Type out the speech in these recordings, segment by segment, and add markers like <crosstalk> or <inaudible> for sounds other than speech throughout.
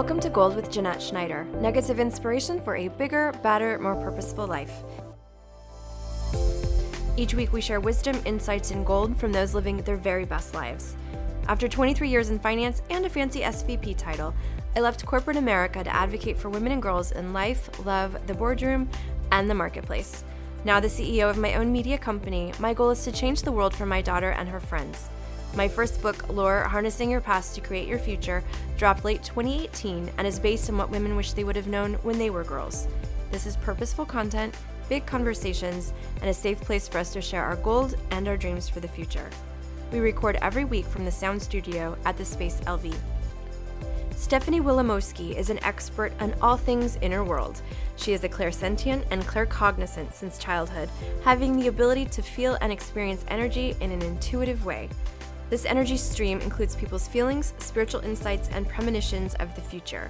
Welcome to Gold with Jeanette Schneider, nuggets of inspiration for a bigger, better, more purposeful life. Each week, we share wisdom, insights, and gold from those living their very best lives. After 23 years in finance and a fancy SVP title, I left corporate America to advocate for women and girls in life, love, the boardroom, and the marketplace. Now, the CEO of my own media company, my goal is to change the world for my daughter and her friends. My first book, Lore Harnessing Your Past to Create Your Future, dropped late 2018 and is based on what women wish they would have known when they were girls. This is purposeful content, big conversations, and a safe place for us to share our gold and our dreams for the future. We record every week from the Sound Studio at the Space LV. Stephanie Wilamowsky is an expert on all things inner world. She is a clairsentient and claircognizant since childhood, having the ability to feel and experience energy in an intuitive way. This energy stream includes people's feelings, spiritual insights, and premonitions of the future.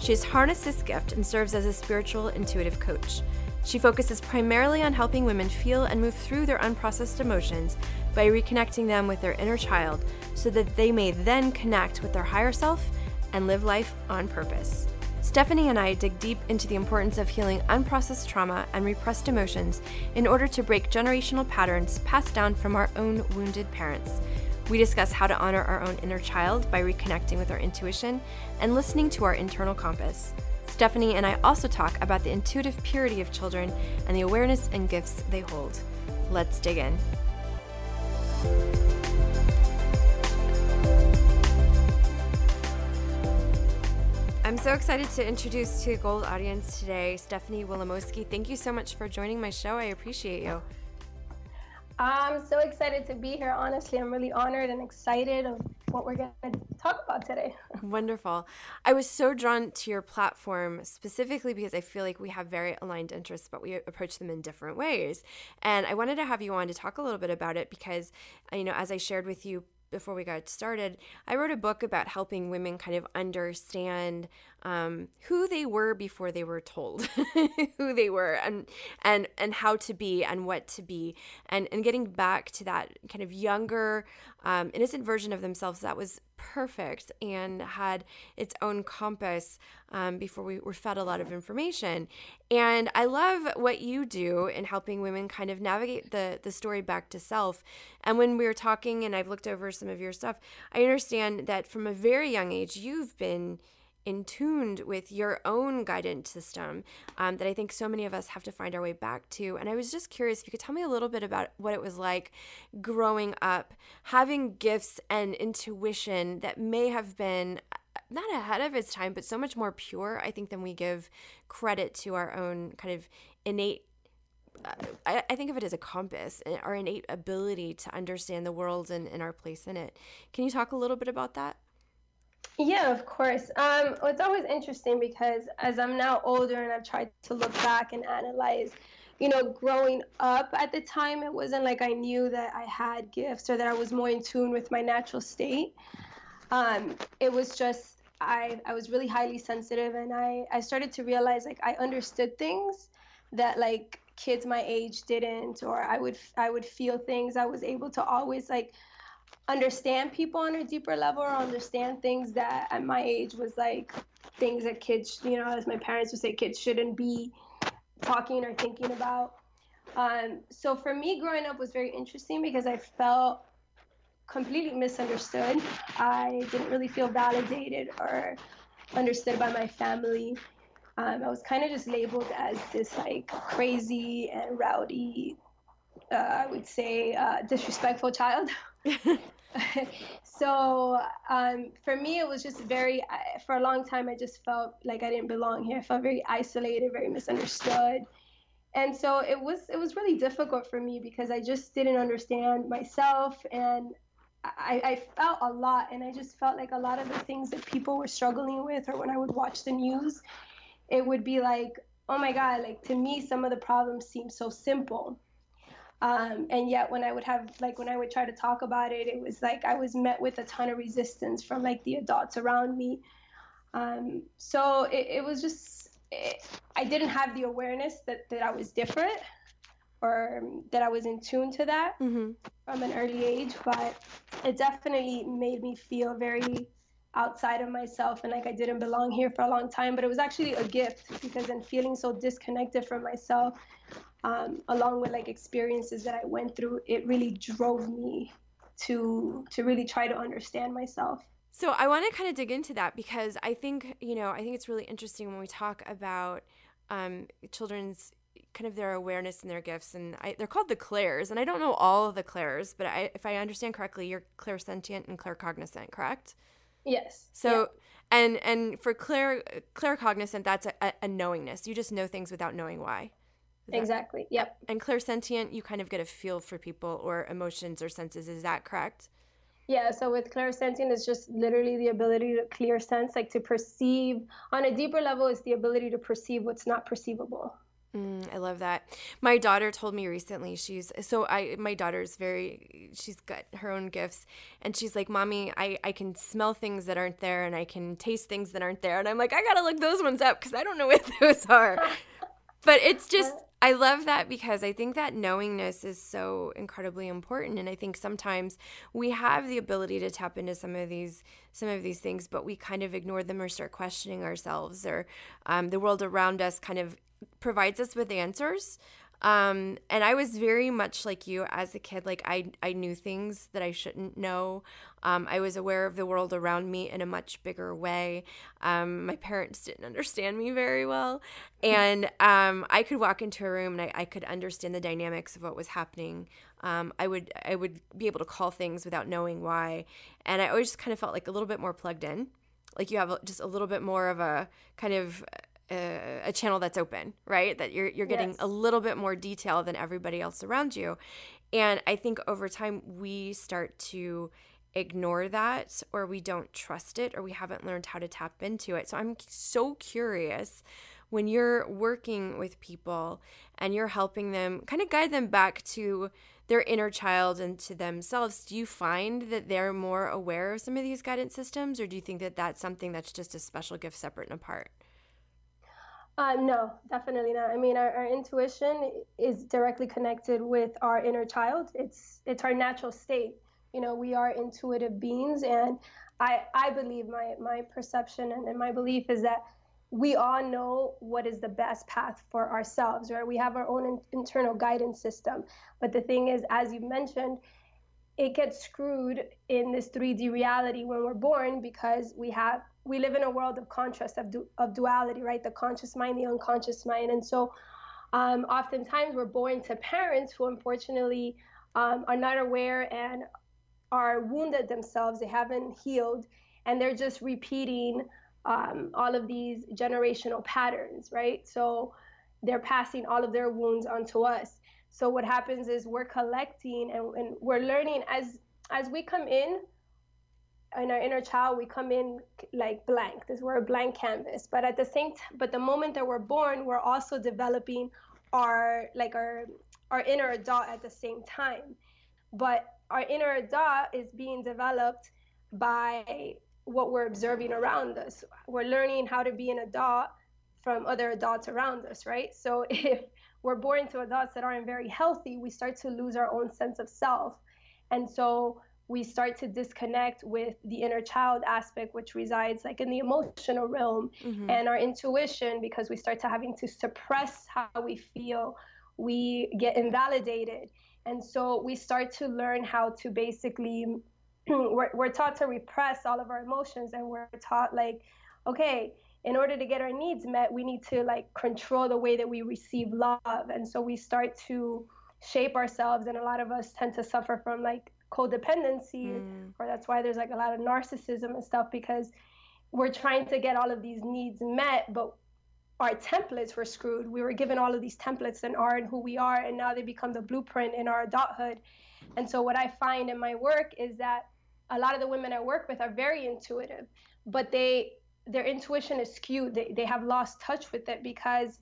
She has harnessed this gift and serves as a spiritual intuitive coach. She focuses primarily on helping women feel and move through their unprocessed emotions by reconnecting them with their inner child so that they may then connect with their higher self and live life on purpose. Stephanie and I dig deep into the importance of healing unprocessed trauma and repressed emotions in order to break generational patterns passed down from our own wounded parents. We discuss how to honor our own inner child by reconnecting with our intuition and listening to our internal compass. Stephanie and I also talk about the intuitive purity of children and the awareness and gifts they hold. Let's dig in. I'm so excited to introduce to the Gold audience today Stephanie Wilamowsky. Thank you so much for joining my show. I appreciate you. I'm so excited to be here. Honestly, I'm really honored and excited of what we're going to talk about today. <laughs> Wonderful. I was so drawn to your platform specifically because I feel like we have very aligned interests, but we approach them in different ways. And I wanted to have you on to talk a little bit about it because, you know, as I shared with you before we got started, I wrote a book about helping women kind of understand um, who they were before they were told <laughs> who they were and and and how to be and what to be. And and getting back to that kind of younger um, innocent version of themselves that was perfect and had its own compass um, before we were fed a lot of information. And i love what you do in helping women kind of navigate the the story back to self. And when we were talking and i've looked over some of your stuff i understand that from a very young age you've been in tuned with your own guidance system um, that I think so many of us have to find our way back to. And I was just curious if you could tell me a little bit about what it was like growing up, having gifts and intuition that may have been uh, not ahead of its time, but so much more pure, I think, than we give credit to our own kind of innate uh, I, I, think of it as a compass, eh, our innate ability to understand the world and, and our place in it. Can you talk a little bit about that? Yeah, of course. Um, it's always interesting because as I'm now older and I've tried to look back and analyze, you know, growing up at the time, it wasn't like I knew that I had gifts or that I was more in tune with my natural state. Um, it was just I, I was really highly sensitive and I, I started to realize like I understood things that like kids my age didn't or I would I would feel things I was able to always like understand people on a deeper level or understand things that at my age was like things that kids, you know, as my parents would say, kids shouldn't be talking or thinking about. Um, so for me, growing up was very interesting because I felt completely misunderstood. I didn't really feel validated or understood by my family. Um, I was kind of just labeled as this like crazy and rowdy, uh, I would say, uh, disrespectful child. <laughs> <laughs> so um, for me, it was just very, for a long time, I just felt like I didn't belong here. I felt very isolated, very misunderstood. And so it was it was really difficult for me because I just didn't understand myself and I, I felt a lot and I just felt like a lot of the things that people were struggling with or when I would watch the news, it would be like, oh my God, like to me some of the problems seem so simple um, and yet when I would have like when I would try to talk about it, it was like I was met with a ton of resistance from like the adults around me. Um, so it, it, was just it, I didn't have the awareness that that I was different or that I was in tune to that mm-hmm. from an early age, but it definitely made me feel very outside of myself and like I didn't belong here for a long time. But it was actually a gift because in feeling so disconnected from myself, um, along with like experiences that I went through, it really drove me to to really try to understand myself. So I want to kind of dig into that because I think you know I think it's really interesting when we talk about um, children's kind of their awareness and their gifts and I, they're called the clairs and i don't know all of the clairs but I, if i understand correctly you're clairsentient and claircognizant correct yes so yeah. and and for clair claircognizant that's a, a, knowingness you just know things without knowing why exactly yep and clairsentient you kind of get a feel for people or emotions or senses is that correct yeah, so with clairsentient, it's just literally the ability to clear sense, like to perceive on a deeper level, it's the ability to perceive what's not perceivable. Mm, I love that. My daughter told me recently she's so I my daughter's very she's got her own gifts and she's like, "Mommy, I I can smell things that aren't there and I can taste things that aren't there." And I'm like, "I got to look those ones up cuz I don't know what <laughs> those are." <laughs> but it's just I love that because I think that knowingness is so incredibly important and I think sometimes we have the ability to tap into some of these some of these things but we kind of ignore them or start questioning ourselves or um, the world around us kind of provides us with answers. Um, and I was very much like you as a kid. Like I, I knew things that I shouldn't know. Um, I was aware of the world around me in a much bigger way. Um, my parents didn't understand me very well, and um, I could walk into a room and I, I could understand the dynamics of what was happening. Um, I would, I would be able to call things without knowing why, and I always just kind of felt like a little bit more plugged in. Like you have just a little bit more of a kind of a, a channel that's open, right? That you're you're getting yes. a little bit more detail than everybody else around you. And I think over time we start to ignore that or we don't trust it or we haven't learned how to tap into it. So I'm so curious when you're working with people and you're helping them kind of guide them back to their inner child and to themselves, do you find that they're more aware of some of these guidance systems or do you think that that's something that's just a special gift separate and apart? Uh, no, definitely not. I mean, our, our intuition is directly connected with our inner child. It's it's our natural state. You know, we are intuitive beings, and I I believe my my perception and, and my belief is that we all know what is the best path for ourselves. Right? We have our own in, internal guidance system. But the thing is, as you mentioned, it gets screwed in this 3D reality when we're born because we have we live in a world of contrast of, du- of duality right? The conscious mind the unconscious mind. And so um, oftentimes we're born to parents who unfortunately um, are not aware and are wounded themselves. They haven't healed and they're just repeating um, all of these generational patterns right? So they're passing all of their wounds onto us. So what happens is we're collecting and, and we're learning as as we come in in our inner child we come in like blank. This we're a blank canvas. But at the same time but the moment that we're born we're also developing our like our our inner adult at the same time. But our inner adult is being developed by what we're observing around us. We're learning how to be an adult from other adults around us right? So <laughs> if we're born to adults that aren't very healthy we start to lose our own sense of self. And so we start to disconnect with the inner child aspect which resides like in the emotional realm mm-hmm. and our intuition because we start to having to suppress how we feel we get invalidated and so we start to learn how to basically <clears throat> we're, we're taught to repress all of our emotions and we're taught like okay in order to get our needs met we need to like control the way that we receive love and so we start to shape ourselves and a lot of us tend to suffer from like codependency mm. or that's why there's like a lot of narcissism and stuff because we're trying to get all of these needs met but our templates were screwed. We were given all of these templates and are and who we are and now they become the blueprint in our adulthood. And so what i find in my work is that a lot of the women i work with are very intuitive but they their intuition is skewed. They, they have lost touch with it because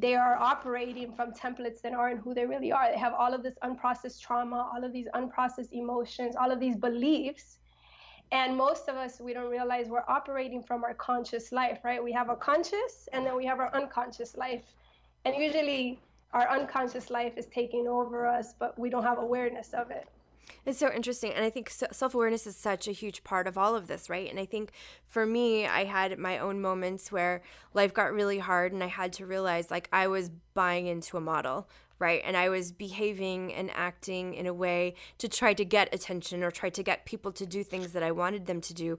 they are operating from templates that aren't who they really are. They have all of this unprocessed trauma, all of these unprocessed emotions, all of these beliefs. And most of us, we don't realize we're operating from our conscious life, right? We have a conscious and then we have our unconscious life. And usually our unconscious life is taking over us, but we don't have awareness of it. It's so interesting. And I think self awareness is such a huge part of all of this, right? And I think for me, I had my own moments where life got really hard and I had to realize like I was buying into a model, right? And I was behaving and acting in a way to try to get attention or try to get people to do things that I wanted them to do.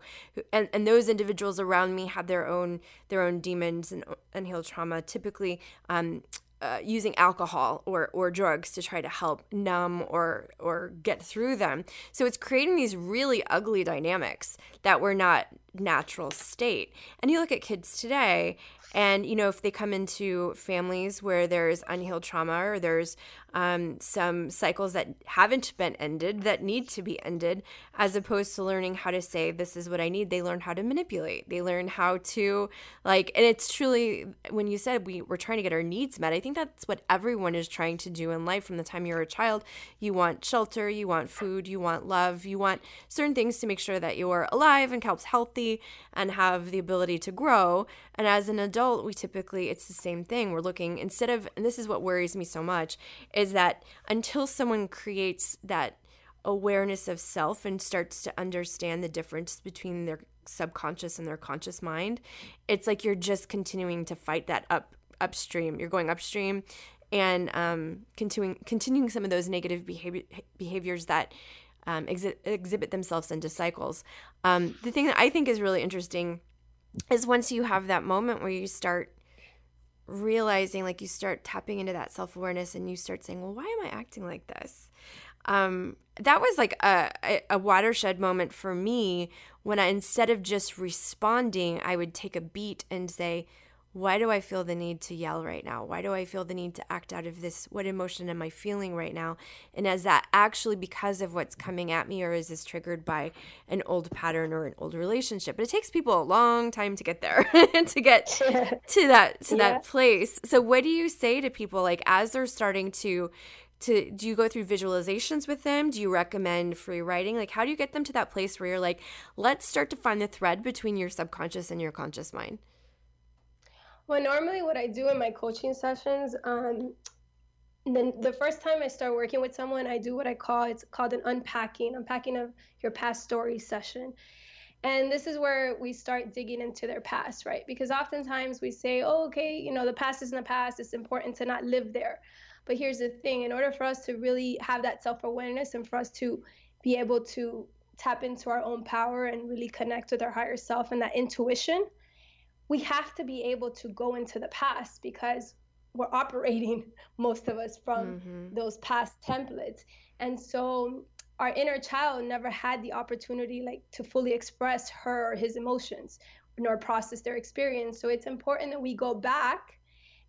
And, and those individuals around me had their own their own demons and unhealed trauma. Typically, um, uh, using alcohol or, or drugs to try to help numb or or get through them. So it's creating these really ugly dynamics that were not natural state. And you look at kids today and, you know, if they come into families where there's unhealed trauma or there's um, some cycles that haven't been ended that need to be ended, as opposed to learning how to say, this is what I need, they learn how to manipulate. They learn how to, like, and it's truly, when you said we, we're trying to get our needs met, I think that's what everyone is trying to do in life from the time you're a child. You want shelter, you want food, you want love, you want certain things to make sure that you're alive and helps healthy and have the ability to grow. And as an adult, we typically, it's the same thing. We're looking, instead of, and this is what worries me so much, is that until someone creates that awareness of self and starts to understand the difference between their subconscious and their conscious mind, it's like you're just continuing to fight that up upstream. You're going upstream and um, continuing continuing some of those negative behavior, behaviors that um, exhibit themselves into cycles. Um, the thing that I think is really interesting is once you have that moment where you start realizing, like you start tapping into that self awareness and you start saying, well, why am I acting like this? Um, that was like a, a watershed moment for me when I, instead of just responding, I would take a beat and say, why do I feel the need to yell right now? Why do I feel the need to act out of this? What emotion am I feeling right now? And is that actually because of what's coming at me, or is this triggered by an old pattern or an old relationship? But it takes people a long time to get there, <laughs> to get <laughs> to that to yeah. that place. So, what do you say to people like as they're starting to? To, do you go through visualizations with them? Do you recommend free writing? Like, how do you get them to that place where you're like, let's start to find the thread between your subconscious and your conscious mind? Well, normally what I do in my coaching sessions, um, then the first time I start working with someone, I do what I call it's called an unpacking, unpacking of your past story session. And this is where we start digging into their past, right? Because oftentimes we say, oh, okay, you know, the past is in the past. It's important to not live there. But here's the thing in order for us to really have that self awareness and for us to be able to tap into our own power and really connect with our higher self and that intuition, we have to be able to go into the past because we're operating <laughs> most of us from mm-hmm. those past templates and so our inner child never had the opportunity like to fully express her or his emotions nor process their experience so it's important that we go back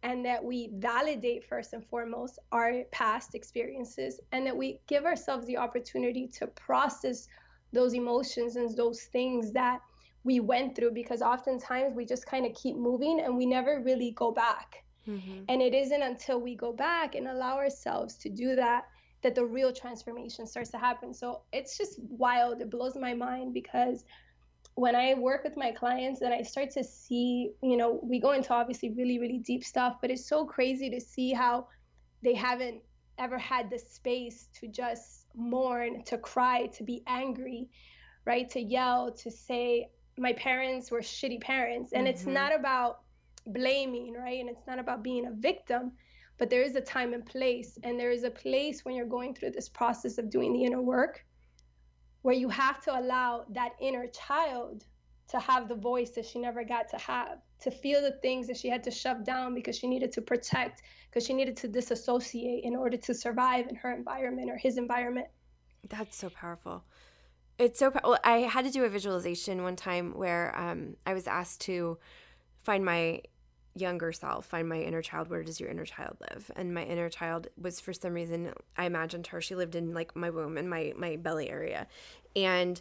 and that we validate first and foremost our past experiences and that we give ourselves the opportunity to process those emotions and those things that we went through because oftentimes we just kind of keep moving and we never really go back. Mm-hmm. And it isn't until we go back and allow ourselves to do that that the real transformation starts to happen. So it's just wild. It blows my mind because when I work with my clients and I start to see, you know, we go into obviously really, really deep stuff, but it's so crazy to see how they haven't ever had the space to just mourn, to cry, to be angry, right? To yell, to say, my parents were shitty parents. And mm-hmm. it's not about blaming right? And it's not about being a victim but there is a time and place. And there is a place when you're going through this process of doing the inner work where you have to allow that inner child to have the voice that she never got to have to feel the things that she had to shove down because she needed to protect because she needed to disassociate in order to survive in her environment or his environment. That's so powerful it's so well, I had to do a visualization one time where um, I was asked to find my younger self, find my inner child. Where does your inner child live? And my inner child was for some reason I imagined her. She lived in like my womb and my my belly area, and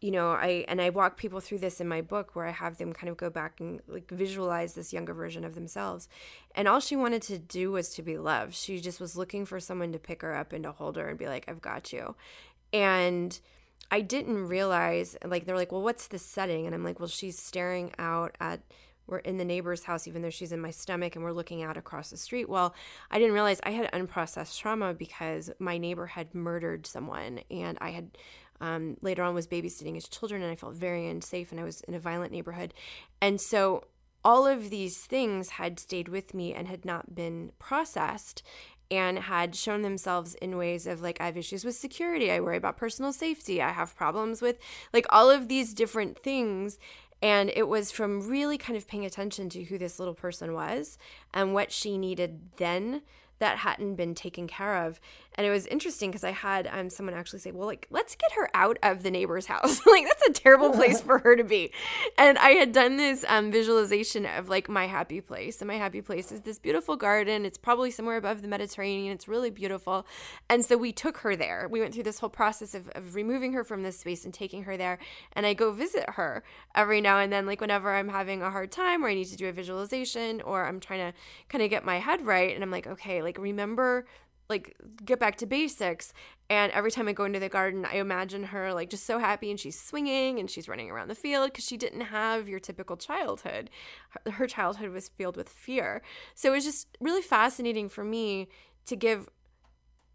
you know I and I walk people through this in my book where I have them kind of go back and like visualize this younger version of themselves, and all she wanted to do was to be loved. She just was looking for someone to pick her up and to hold her and be like, "I've got you," and I didn't realize, like, they're like, well, what's the setting? And I'm like, well, she's staring out at we're in the neighbor's house, even though she's in my stomach and we're looking out across the street. Well, I didn't realize I had unprocessed trauma because my neighbor had murdered someone and I had um, later on was babysitting his children and I felt very unsafe and I was in a violent neighborhood. And so all of these things had stayed with me and had not been processed and had shown themselves in ways of like I have issues with security, I worry about personal safety, I have problems with like all of these different things and it was from really kind of paying attention to who this little person was and what she needed then that hadn't been taken care of. And it was interesting because I had um, someone actually say, well, like, let's get her out of the neighbor's house. <laughs> like, that's a terrible <laughs> place for her to be. And I had done this um, visualization of like my happy place. And my happy place is this beautiful garden. It's probably somewhere above the Mediterranean. It's really beautiful. And so we took her there. We went through this whole process of, of removing her from this space and taking her there. And I go visit her every now and then, like whenever I'm having a hard time or I need to do a visualization or I'm trying to kind of get my head right. And I'm like, okay, like remember like get back to basics. And every time i go into the garden i imagine her like just so happy and she's swinging and she's running around the field because she didn't have your typical childhood. Her childhood was filled with fear. So it was just really fascinating for me to give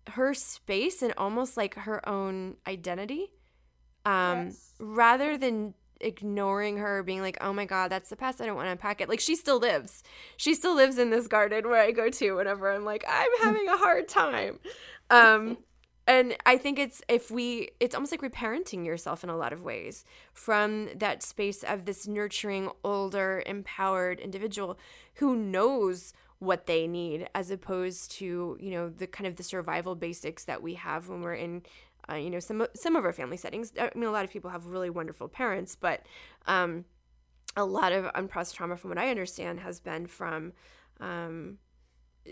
her space and almost like her own identity um, yes. rather than ignoring her, being like, oh my God, that's the past. I don't want to unpack it. Like, she still lives. She still lives in this garden where I go to whenever I'm like, I'm having a hard time. Um, and I think it's if we, it's almost like reparenting yourself in a lot of ways from that space of this nurturing, older, empowered individual who knows what they need as opposed to you know the kind of the survival basics that we have when we're in uh, you know some some of our family settings. I mean a lot of people have really wonderful parents but um, a lot of unprocessed trauma from what i understand has been from um,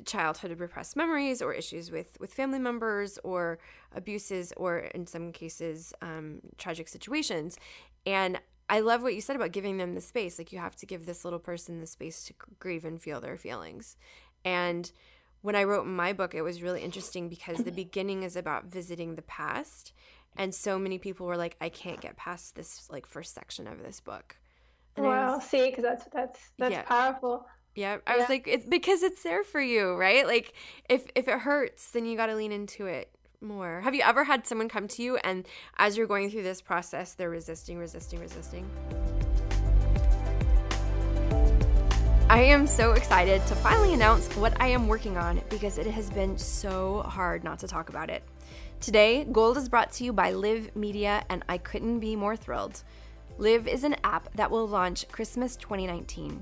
childhood repressed memories or issues with with family members or abuses or in some cases um, tragic situations. And i love what you said about giving them the space. Like you have to give this little person the space to grieve and feel their feelings. And when I wrote my book, it was really interesting because the beginning is about visiting the past. And so many people were like, I can't get past this like first section of this book. And wow, was, see, because that's that's that's yeah. powerful. Yeah, I yeah. was like, it's because it's there for you, right? Like, if if it hurts, then you got to lean into it more. Have you ever had someone come to you and as you're going through this process, they're resisting, resisting, resisting? I am so excited to finally announce what I am working on because it has been so hard not to talk about it. Today, Gold is brought to you by Live Media, and I couldn't be more thrilled. Live is an app that will launch Christmas 2019.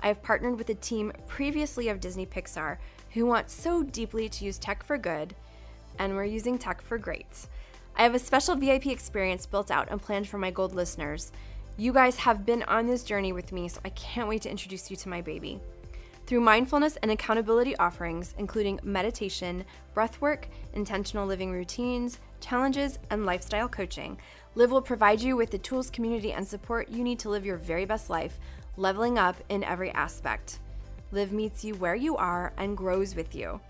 I have partnered with a team previously of Disney Pixar who want so deeply to use tech for good, and we're using tech for great. I have a special VIP experience built out and planned for my Gold listeners you guys have been on this journey with me, so I can't wait to introduce you to my baby. Through mindfulness and accountability offerings, including meditation, breathwork, intentional living routines, challenges, and lifestyle coaching, Live will provide you with the tools, community, and support you need to live your very best life, leveling up in every aspect. Live meets you where you are and grows with you.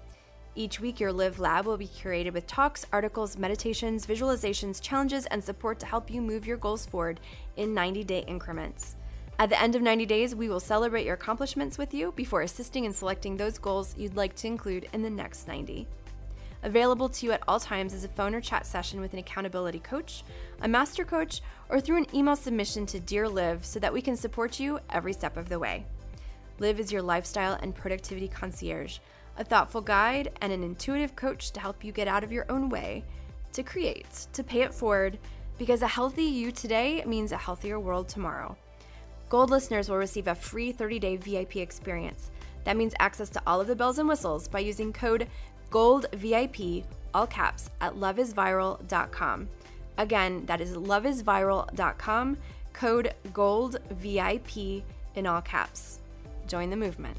Each week, your Live Lab will be curated with talks, articles, meditations, visualizations, challenges, and support to help you move your goals forward in 90 day increments. At the end of 90 days, we will celebrate your accomplishments with you before assisting in selecting those goals you'd like to include in the next 90. Available to you at all times is a phone or chat session with an accountability coach, a master coach, or through an email submission to Dear Live so that we can support you every step of the way. Live is your lifestyle and productivity concierge a thoughtful guide, and an intuitive coach to help you get out of your own way, to create, to pay it forward, because a healthy you today means a healthier world tomorrow. Gold listeners will receive a free 30 day VIP experience. That means access to all of the bells and whistles by using code GOLDVIP, all caps, at loveisviral.com. Again, that is loveisviral.com, code GOLDVIP in all caps. Join the movement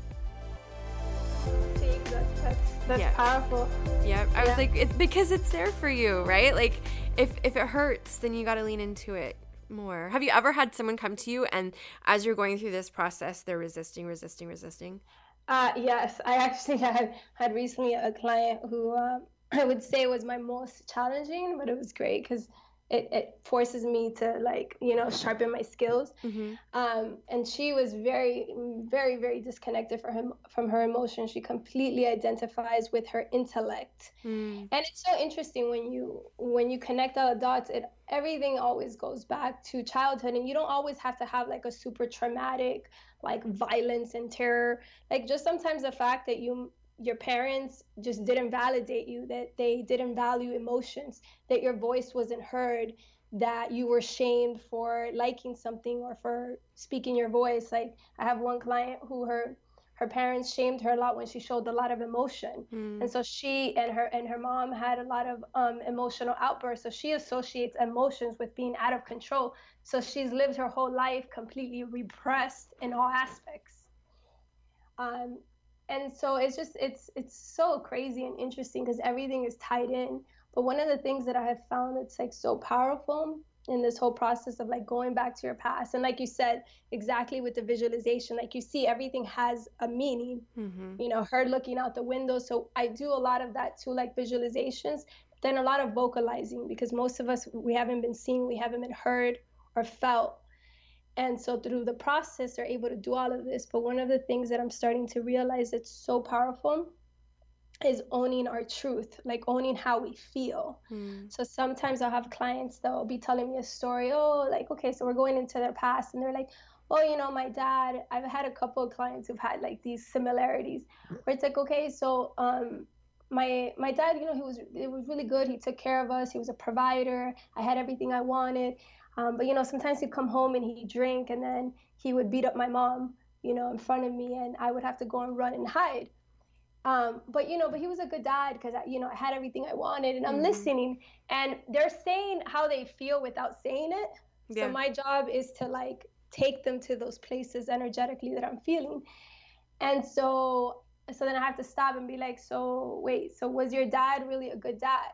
that's yeah. powerful. Yeah, I yeah. was like, it's because it's there for you, right? Like, if if it hurts, then you got to lean into it more. Have you ever had someone come to you and as you're going through this process, they're resisting, resisting, resisting? Uh, yes, I actually <laughs> had had recently a client who uh, <clears throat> I would say was my most challenging, but it was great because it, it forces me to like you know sharpen my skills. Mm-hmm. um, and she was very very very disconnected from him from her emotions. She completely identifies with her intellect. Mm. and it's so interesting when you when you connect all the dots it everything always goes back to childhood. And you don't always have to have like a super traumatic like violence and terror. Like just sometimes the fact that you your parents just didn't validate you, that they didn't value emotions, that your voice wasn't heard, that you were shamed for liking something or for speaking your voice. Like I have one client who her her parents shamed her a lot when she showed a lot of emotion, mm. and so she and her and her mom had a lot of um, emotional outbursts. So she associates emotions with being out of control. So she's lived her whole life completely repressed in all aspects. Um, and so it's just it's it's so crazy and interesting because everything is tied in. But one of the things that i have found that's like so powerful in this whole process of like going back to your past and like you said exactly with the visualization like you see everything has a meaning mm-hmm. you know her looking out the window. So i do a lot of that too like visualizations then a lot of vocalizing because most of us we haven't been seen we haven't been heard or felt and so through the process, they're able to do all of this. But one of the things that I'm starting to realize that's so powerful is owning our truth, like owning how we feel. Mm. So sometimes I'll have clients that will be telling me a story. Oh, like, okay, so we're going into their past, and they're like, oh, you know, my dad, I've had a couple of clients who've had like these similarities where it's like, okay, so, um, my my dad, you know, he was it was really good. He took care of us. He was a provider. I had everything I wanted. Um, but you know, sometimes he'd come home and he'd drink, and then he would beat up my mom, you know, in front of me, and I would have to go and run and hide. Um, but you know, but he was a good dad because you know I had everything I wanted, and I'm mm-hmm. listening, and they're saying how they feel without saying it. Yeah. So my job is to like take them to those places energetically that I'm feeling, and so so then I have to stop and be like, so wait, so was your dad really a good dad?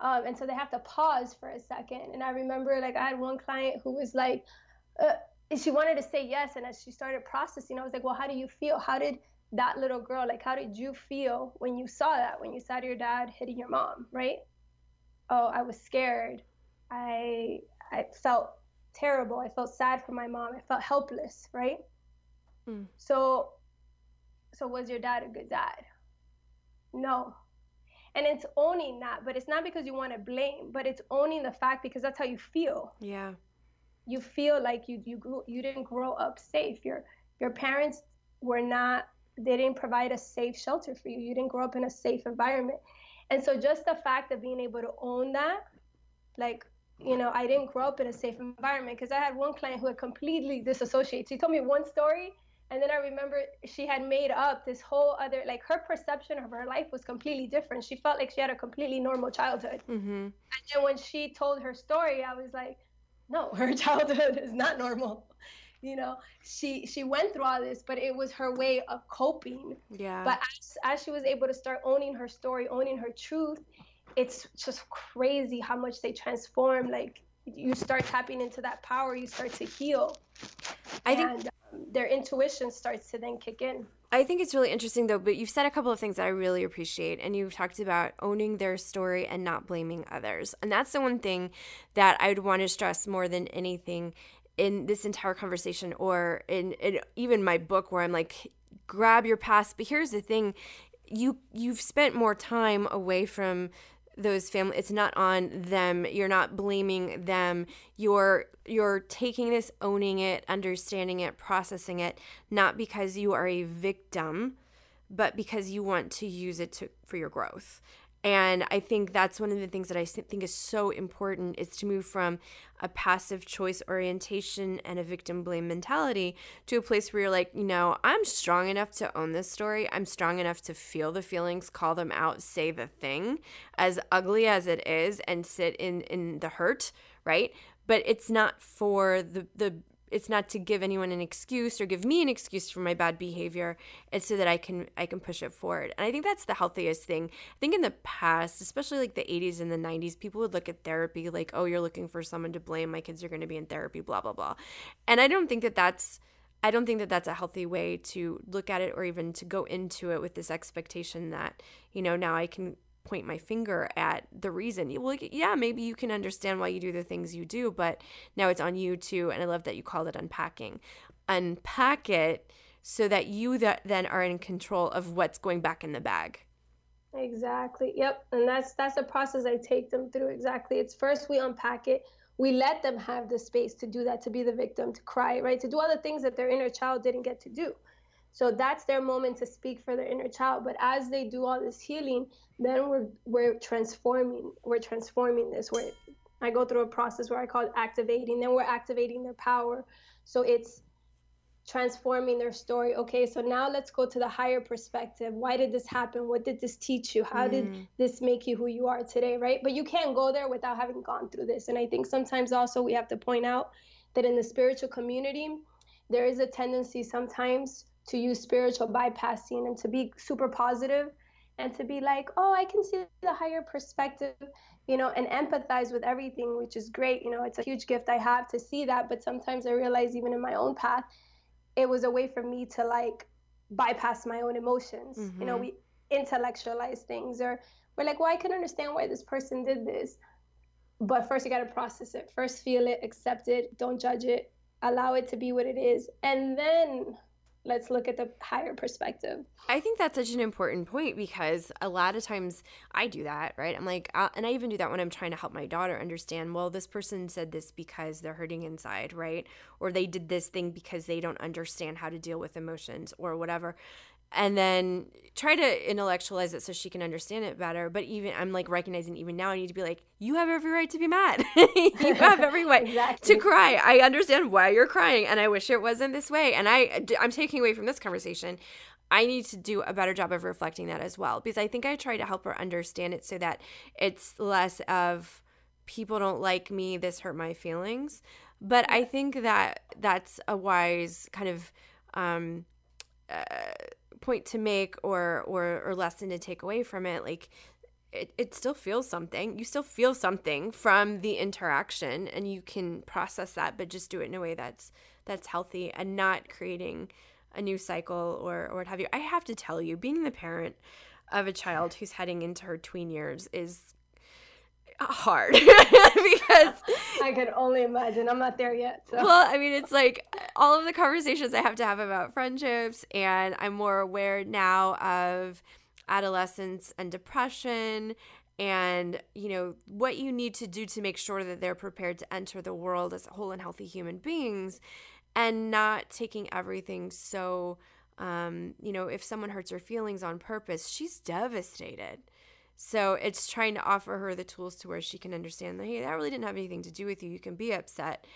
Um, and so they have to pause for a second. And I remember like I had one client who was like, uh, she wanted to say yes. And as she started processing, I was like, well, how do you feel? How did that little girl, like, how did you feel when you saw that, when you saw your dad hitting your mom, right? Oh, I was scared. I, I felt terrible. I felt sad for my mom. I felt helpless, right? Mm. So, so was your dad a good dad? No, and it's owning that but it's not because you want to blame but it's owning the fact because that's how you feel. Yeah. You feel like you you grew, you didn't grow up safe. Your your parents were not they didn't provide a safe shelter for you. You didn't grow up in a safe environment. And so just the fact of being able to own that like you know i didn't grow up in a safe environment because i had one client who had completely disassociated. She told me one story and then I remember she had made up this whole other, like her perception of her life was completely different. She felt like she had a completely normal childhood. Mm-hmm. And then when she told her story, I was like, no, <laughs> her childhood is not normal. You know, she she went through all this, but it was her way of coping. Yeah. But as, as she was able to start owning her story, owning her truth, it's just crazy how much they transform. Like you start tapping into that power, you start to heal. I and, think their intuition starts to then kick in. I think it's really interesting though, but you've said a couple of things that I really appreciate, and you've talked about owning their story and not blaming others. And that's the one thing that I would want to stress more than anything in this entire conversation or in, in even my book where I'm like, grab your past. But here's the thing you you've spent more time away from those family it's not on them. You're not blaming them. You're you're taking this owning it understanding it processing it not because you are a victim but because you want to use it to for your growth and I think that's one of the things that I think is so important is to move from a passive choice orientation and a victim blame mentality to a place where you're like, you know, I'm strong enough to own this story. I'm strong enough to feel the feelings, call them out, say the thing, as ugly as it is, and sit in in the hurt, right? But it's not for the the it's not to give anyone an excuse or give me an excuse for my bad behavior. It's so that i can i can push it forward. And i think that's the healthiest thing. I think in the past especially like the 80s and the 90s people would look at therapy like oh you're looking for someone to blame. My kids are going to be in therapy blah blah blah. And i don't think that that's i don't think that that's a healthy way to look at it or even to go into it with this expectation that you know now i can point my finger at the reason. Well, like, yeah, maybe you can understand why you do the things you do, but now it's on you too. And I love that you called it unpacking. Unpack it so that you that then are in control of what's going back in the bag. Exactly. Yep. And that's that's the process I take them through. Exactly. It's first we unpack it. We let them have the space to do that, to be the victim, to cry, right? To do all the things that their inner child didn't get to do. So that's their moment to speak for their inner child. But as they do all this healing, then we're we're transforming. We're transforming this. Where I go through a process where I call it activating. Then we're activating their power. So it's transforming their story. Okay, so now let's go to the higher perspective. Why did this happen? What did this teach you? How mm. did this make you who you are today, right? But you can't go there without having gone through this. And I think sometimes also we have to point out that in the spiritual community, there is a tendency sometimes to use spiritual bypassing and to be super positive and to be like, oh, I can see the higher perspective, you know, and empathize with everything, which is great. You know, it's a huge gift I have to see that. But sometimes I realize, even in my own path, it was a way for me to like bypass my own emotions. Mm-hmm. You know, mm-hmm. we intellectualize things or we're like, well, I can understand why this person did this. But first, you got to process it. First, feel it, accept it, don't judge it, allow it to be what it is. And then let's look at the higher perspective. I think that's such an important point because a lot of times I do that, right? I'm like, I'll, and I even do that when I'm trying to help my daughter understand, well, this person said this because they're hurting inside, right? Or they did this thing because they don't understand how to deal with emotions or whatever and then try to intellectualize it so she can understand it better. But even I'm like recognizing even now I need to be like, you have every right to be mad. <laughs> you <laughs> have every right exactly. to cry. I understand why you're crying, and I wish it wasn't this way. And I I'm taking away from this conversation. I need to do a better job of reflecting that as well because I think I try to help her understand it so that it's less of people don't like me, this hurt my feelings. But I think that that's a wise kind of um, uh, point to make or or or lesson to take away from it like it, it still feels something. You still feel something from the interaction and you can process that but just do it in a way that's that's healthy and not creating a new cycle or or what have you. I have to tell you being the parent of a child who's heading into her tween years is hard <laughs> because I can only imagine. I'm not there yet. So. Well, I mean, it's like all of the conversations I have to have about friendships, and I'm more aware now of adolescence and depression and you know what you need to do to make sure that they're prepared to enter the world as whole and healthy human beings and not taking everything so um, you know if someone hurts her feelings on purpose she's devastated so it's trying to offer her the tools to where she can understand that hey, that really didn't have anything to do with you. You can be upset,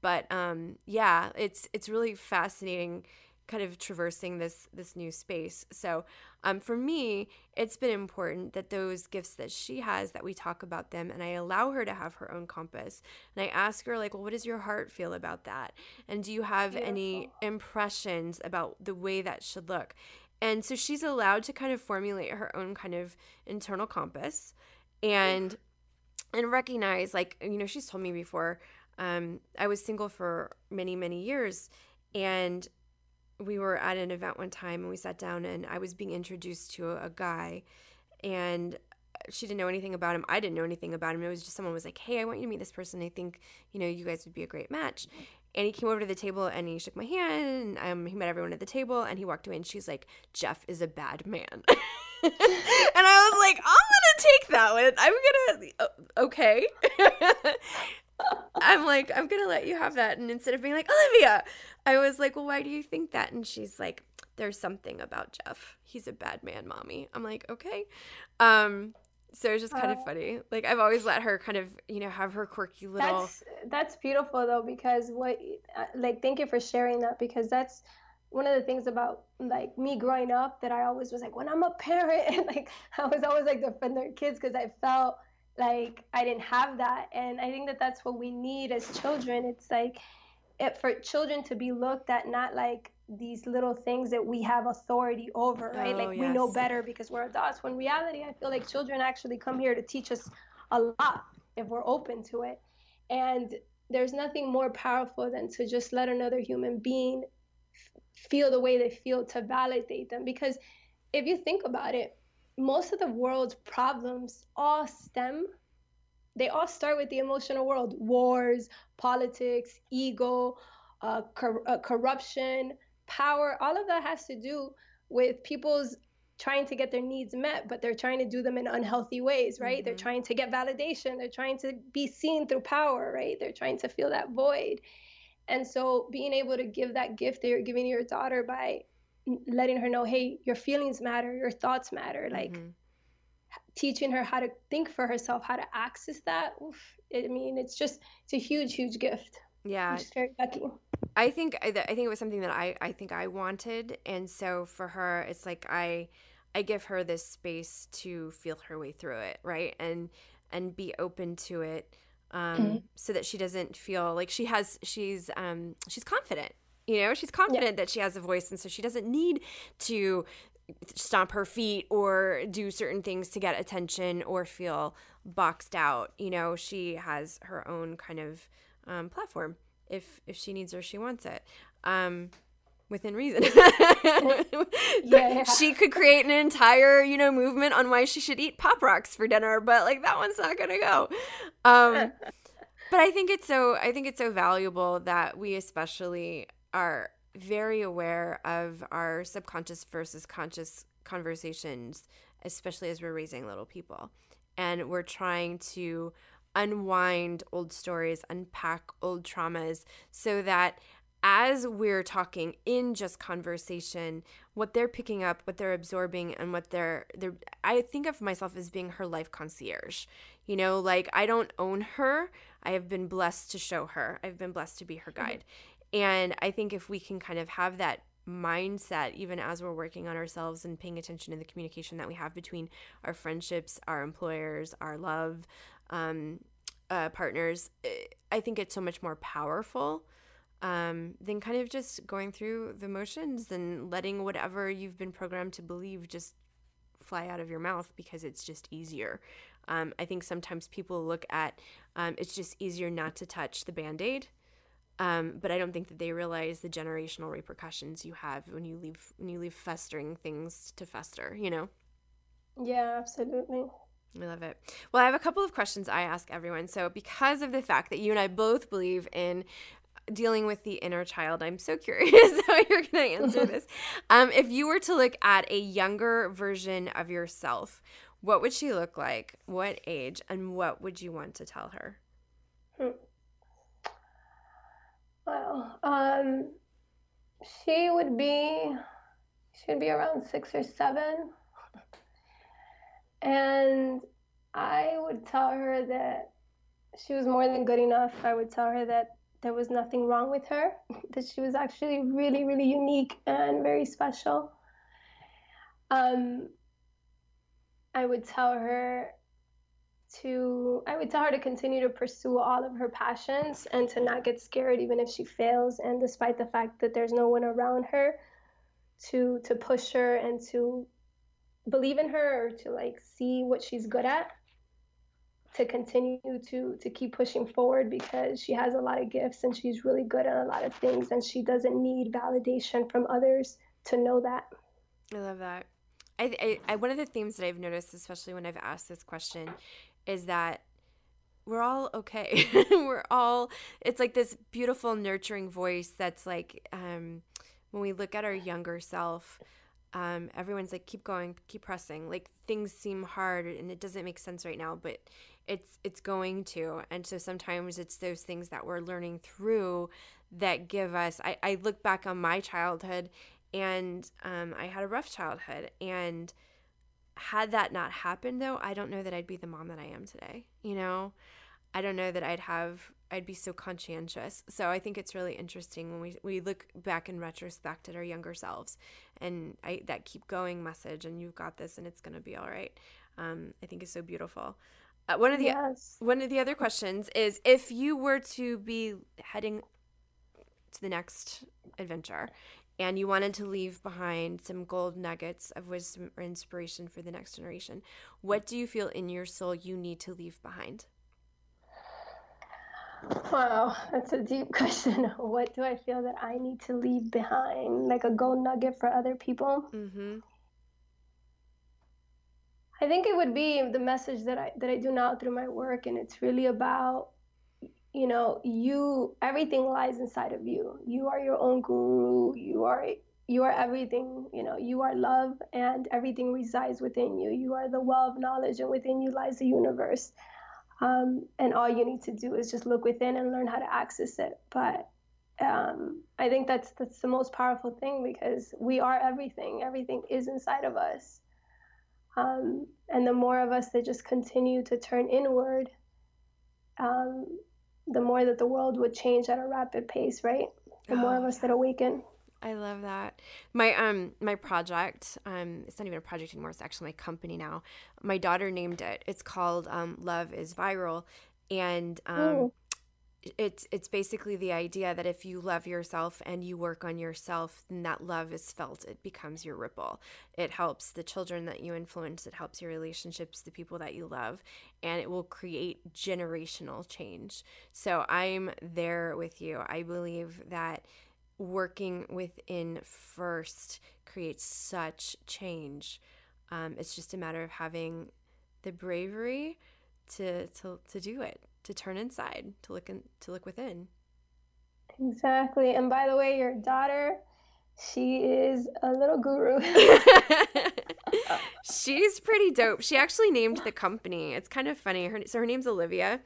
but um, yeah, it's it's really fascinating, kind of traversing this this new space. So um, for me, it's been important that those gifts that she has that we talk about them, and I allow her to have her own compass, and I ask her like, well, what does your heart feel about that, and do you have Beautiful. any impressions about the way that should look? And so she's allowed to kind of formulate her own kind of internal compass and and recognize like you know she's told me before um, I was single for many many years and we were at an event one time and we sat down and I was being introduced to a, a guy and she didn't know anything about him. I didn't know anything about him. It was just someone was like, "Hey, I want you to meet this person. I think you know you guys would be a great match." And he came over to the table and he shook my hand. And, um, he met everyone at the table and he walked away. And she's like, "Jeff is a bad man." <laughs> and I was like, "I'm gonna take that one. I'm gonna okay." <laughs> I'm like, I'm gonna let you have that. And instead of being like, Olivia, I was like, well, why do you think that? And she's like, there's something about Jeff. He's a bad man, mommy. I'm like, okay. Um, so it's just kind uh, of funny. Like I've always let her kind of, you know, have her quirky little. That's that's beautiful though because what, uh, like, thank you for sharing that because that's one of the things about like me growing up that I always was like when I'm a parent, <laughs> like I was always like defend their kids because I felt like I didn't have that, and I think that that's what we need as children. It's like it, for children to be looked at not like these little things that we have authority over, right? Oh, like yes. we know better because we're adults. When reality, I feel like children actually come here to teach us a lot if we're open to it. And there's nothing more powerful than to just let another human being feel the way they feel to validate them. Because if you think about it, most of the world's problems all stem they all start with the emotional world wars politics ego uh, cor- uh, corruption power. All of that has to do with people's trying to get their needs met but they're trying to do them in unhealthy ways right? Mm-hmm. they're trying to get validation. They're trying to be seen through power right? They're trying to fill that void. And so being able to give that gift that you're giving your daughter by letting her know hey your feelings matter. Your thoughts matter. Like mm-hmm teaching her how to think for herself, how to access that. Oof, I mean, it's just it's a huge, huge gift. Yeah, I'm very lucky. I think I think it was something that I I think I wanted, and so for her, it's like I I give her this space to feel her way through it, right, and and be open to it, um, mm-hmm. so that she doesn't feel like she has she's um she's confident you know she's confident yeah. that she has a voice and so she doesn't need to stomp her feet or do certain things to get attention or feel boxed out. You know, she has her own kind of um, platform if if she needs or she wants it. Um, within reason. <laughs> yeah. She could create an entire, you know, movement on why she should eat pop rocks for dinner, but like that one's not gonna go. Um, <laughs> but I think it's so I think it's so valuable that we especially are very aware of our subconscious versus conscious conversations, especially as we're raising little people. And we're trying to unwind old stories, unpack old traumas so that as we're talking in just conversation, what they're picking up, what they're absorbing, and what they're they're I think of myself as being her life concierge. You know, like I don't own her. I have been blessed to show her. I've been blessed to be her mm-hmm. guide. And I think if we can kind of have that mindset, even as we're working on ourselves and paying attention to the communication that we have between our friendships, our employers, our love um, uh, partners, eh, I think it's so much more powerful um, than kind of just going through the motions and letting whatever you've been programmed to believe just fly out of your mouth because it's just easier. Um, I think sometimes people look at um, it's just easier not to touch the band aid um, but I don't think that they realize the generational repercussions you have when you leave when you leave festering things to fester. You know. Yeah, absolutely. I love it. Well, I have a couple of questions I ask everyone. So, because of the fact that you and I both believe in dealing with the inner child, I'm so <laughs> curious how you're going to answer <laughs> this. Um, if you were to look at a younger version of yourself, what would she look like? What age? And what would you want to tell her? Hmm. Well, um, she would be, she would be around six or seven. And I would tell her that she was more than good enough. I would tell her that there was nothing wrong with her, <laughs> that she was actually really, really unique and very special. Um, I would tell her to i would tell her to continue to pursue all of her passions and to not get scared even if she fails and despite the fact that there's no one around her to to push her and to believe in her to like see what she's good at to continue to to keep pushing forward because she has a lot of gifts and she's really good at a lot of things and she doesn't need validation from others to know that i love that I, I, I one of the themes that I've noticed, especially when I've asked this question, is that we're all okay. <laughs> we're all, it's like this beautiful, nurturing voice that's like, um, when we look at our younger self, um, everyone's like, keep going, keep pressing. Like things seem hard and it doesn't make sense right now, but it's it's going to. And so sometimes it's those things that we're learning through that give us. I, I look back on my childhood, and um, I had a rough childhood, and had that not happened though, I don't know that I'd be the mom that I am today. You know, I don't know that I'd have I'd be so conscientious. So I think it's really interesting when we, we look back in retrospect at our younger selves and I, that keep going message and you've got this and it's going to be all right. Um, I think is so beautiful. Uh, one of the yes. one of the other questions is if you were to be heading to the next adventure and you wanted to leave behind some gold nuggets of wisdom or inspiration for the next generation, what do you feel in your soul you need to leave behind? Wow, that's a deep <laughs> question. What do I feel that I need to leave behind? Like a gold nugget for other people? Mm-hmm. I think it would be the message that I that I do now through my work, and it's really about you know you everything lies inside of you. You are your own guru. You are you are everything. You know you are love, and everything resides within you. You are the well of knowledge, and within you lies the universe. Um, and all you need to do is just look within and learn how to access it. But um, I think that's that's the most powerful thing because we are everything. Everything is inside of us. Um, and the more of us that just continue to turn inward, um, the more that the world would change at a rapid pace, right? The more of oh, us that awaken. I love that. My um my project, um it's not even a project anymore, it's actually my company now. My daughter named it. It's called um Love is Viral. And um Ooh it's it's basically the idea that if you love yourself and you work on yourself then that love is felt it becomes your ripple it helps the children that you influence it helps your relationships the people that you love and it will create generational change so i'm there with you i believe that working within first creates such change um, it's just a matter of having the bravery to to, to do it to turn inside, to look in, to look within. Exactly. And by the way, your daughter, she is a little guru. <laughs> She's pretty dope. She actually named the company. It's kind of funny. Her so her name's Olivia.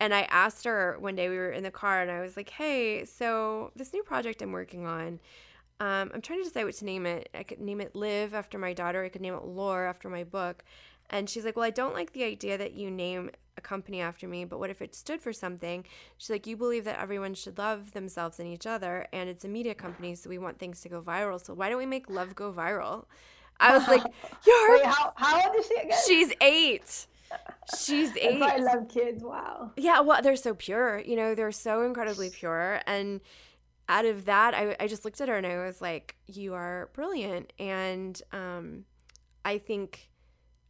And I asked her one day we were in the car and I was like, "Hey, so this new project I'm working on, um, I'm trying to decide what to name it. I could name it Live after my daughter. I could name it Lore after my book." And she's like, Well, I don't like the idea that you name a company after me, but what if it stood for something? She's like, You believe that everyone should love themselves and each other, and it's a media company, so we want things to go viral. So why don't we make love go viral? I was like, <laughs> You're. Wait, how, how old is she again? She's eight. She's <laughs> eight. I love kids. Wow. Yeah, well, they're so pure. You know, they're so incredibly pure. And out of that, I, I just looked at her and I was like, You are brilliant. And um, I think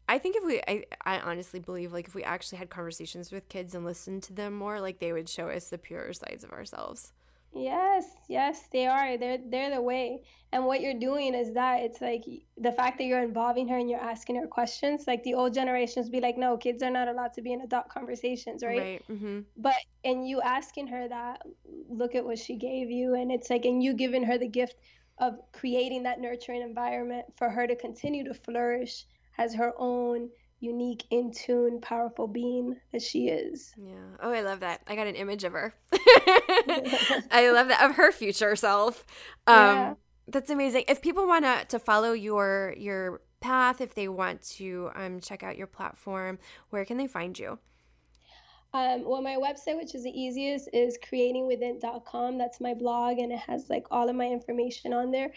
I think if we, I, I honestly believe like if we actually had conversations with kids and listened to them more, like they would show us the purer sides of ourselves. Yes, yes, they are. They're they're the way. And what you're doing is that it's like the fact that you're involving her and you're asking her questions. Like the old generations be like, no, kids are not allowed to be in adult conversations, right? Right. Mm-hmm. But and you asking her that, look at what she gave you, and it's like, and you giving her the gift of creating that nurturing environment for her to continue to flourish as her own unique, in tune, powerful being that she is. Yeah. Oh, I love that. I got an image of her. <laughs> I love that of her future self. Um, yeah. That's amazing. If people want to to follow your your path, if they want to um, check out your platform, where can they find you? Um, well, my website, which is the easiest, is creatingwithin.com. That's my blog, and it has like all of my information on there.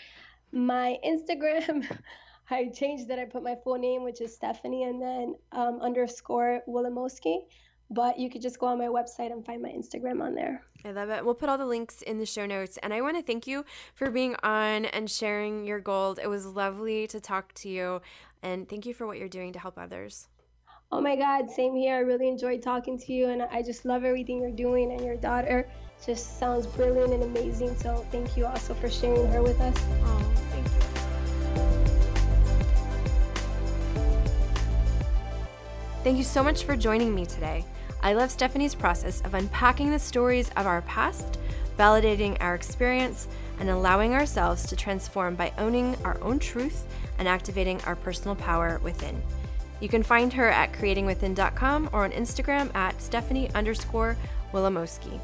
My Instagram. <laughs> I changed that. I put my full name, which is Stephanie, and then um, underscore Wilamowsky. But you could just go on my website and find my Instagram on there. I love it. We'll put all the links in the show notes. And I want to thank you for being on and sharing your gold. It was lovely to talk to you. And thank you for what you're doing to help others. Oh my God, same here. I really enjoyed talking to you. And I just love everything you're doing. And your daughter just sounds brilliant and amazing. So thank you also for sharing her with us. Oh, thank you. So much for joining me today. I love Stephanie's process of unpacking the stories of our past, validating our experience, and allowing ourselves to transform by owning our own truth and activating our personal power within. You can find her at creatingwithin.com or on Instagram at Stephanie underscore Wilamowsky.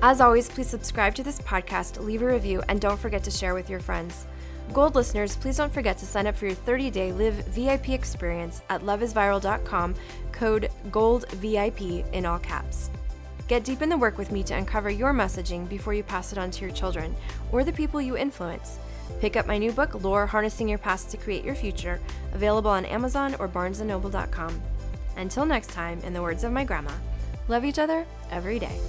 As always, please subscribe to this podcast, leave a review, and don't forget to share with your friends. Gold listeners, please don't forget to sign up for your 30 day Live VIP experience at loveisviral.com, code GOLDVIP in all caps. Get deep in the work with me to uncover your messaging before you pass it on to your children or the people you influence. Pick up my new book, Lore Harnessing Your Past to Create Your Future, available on Amazon or barnesandnoble.com. Until next time, in the words of my grandma, love each other every day.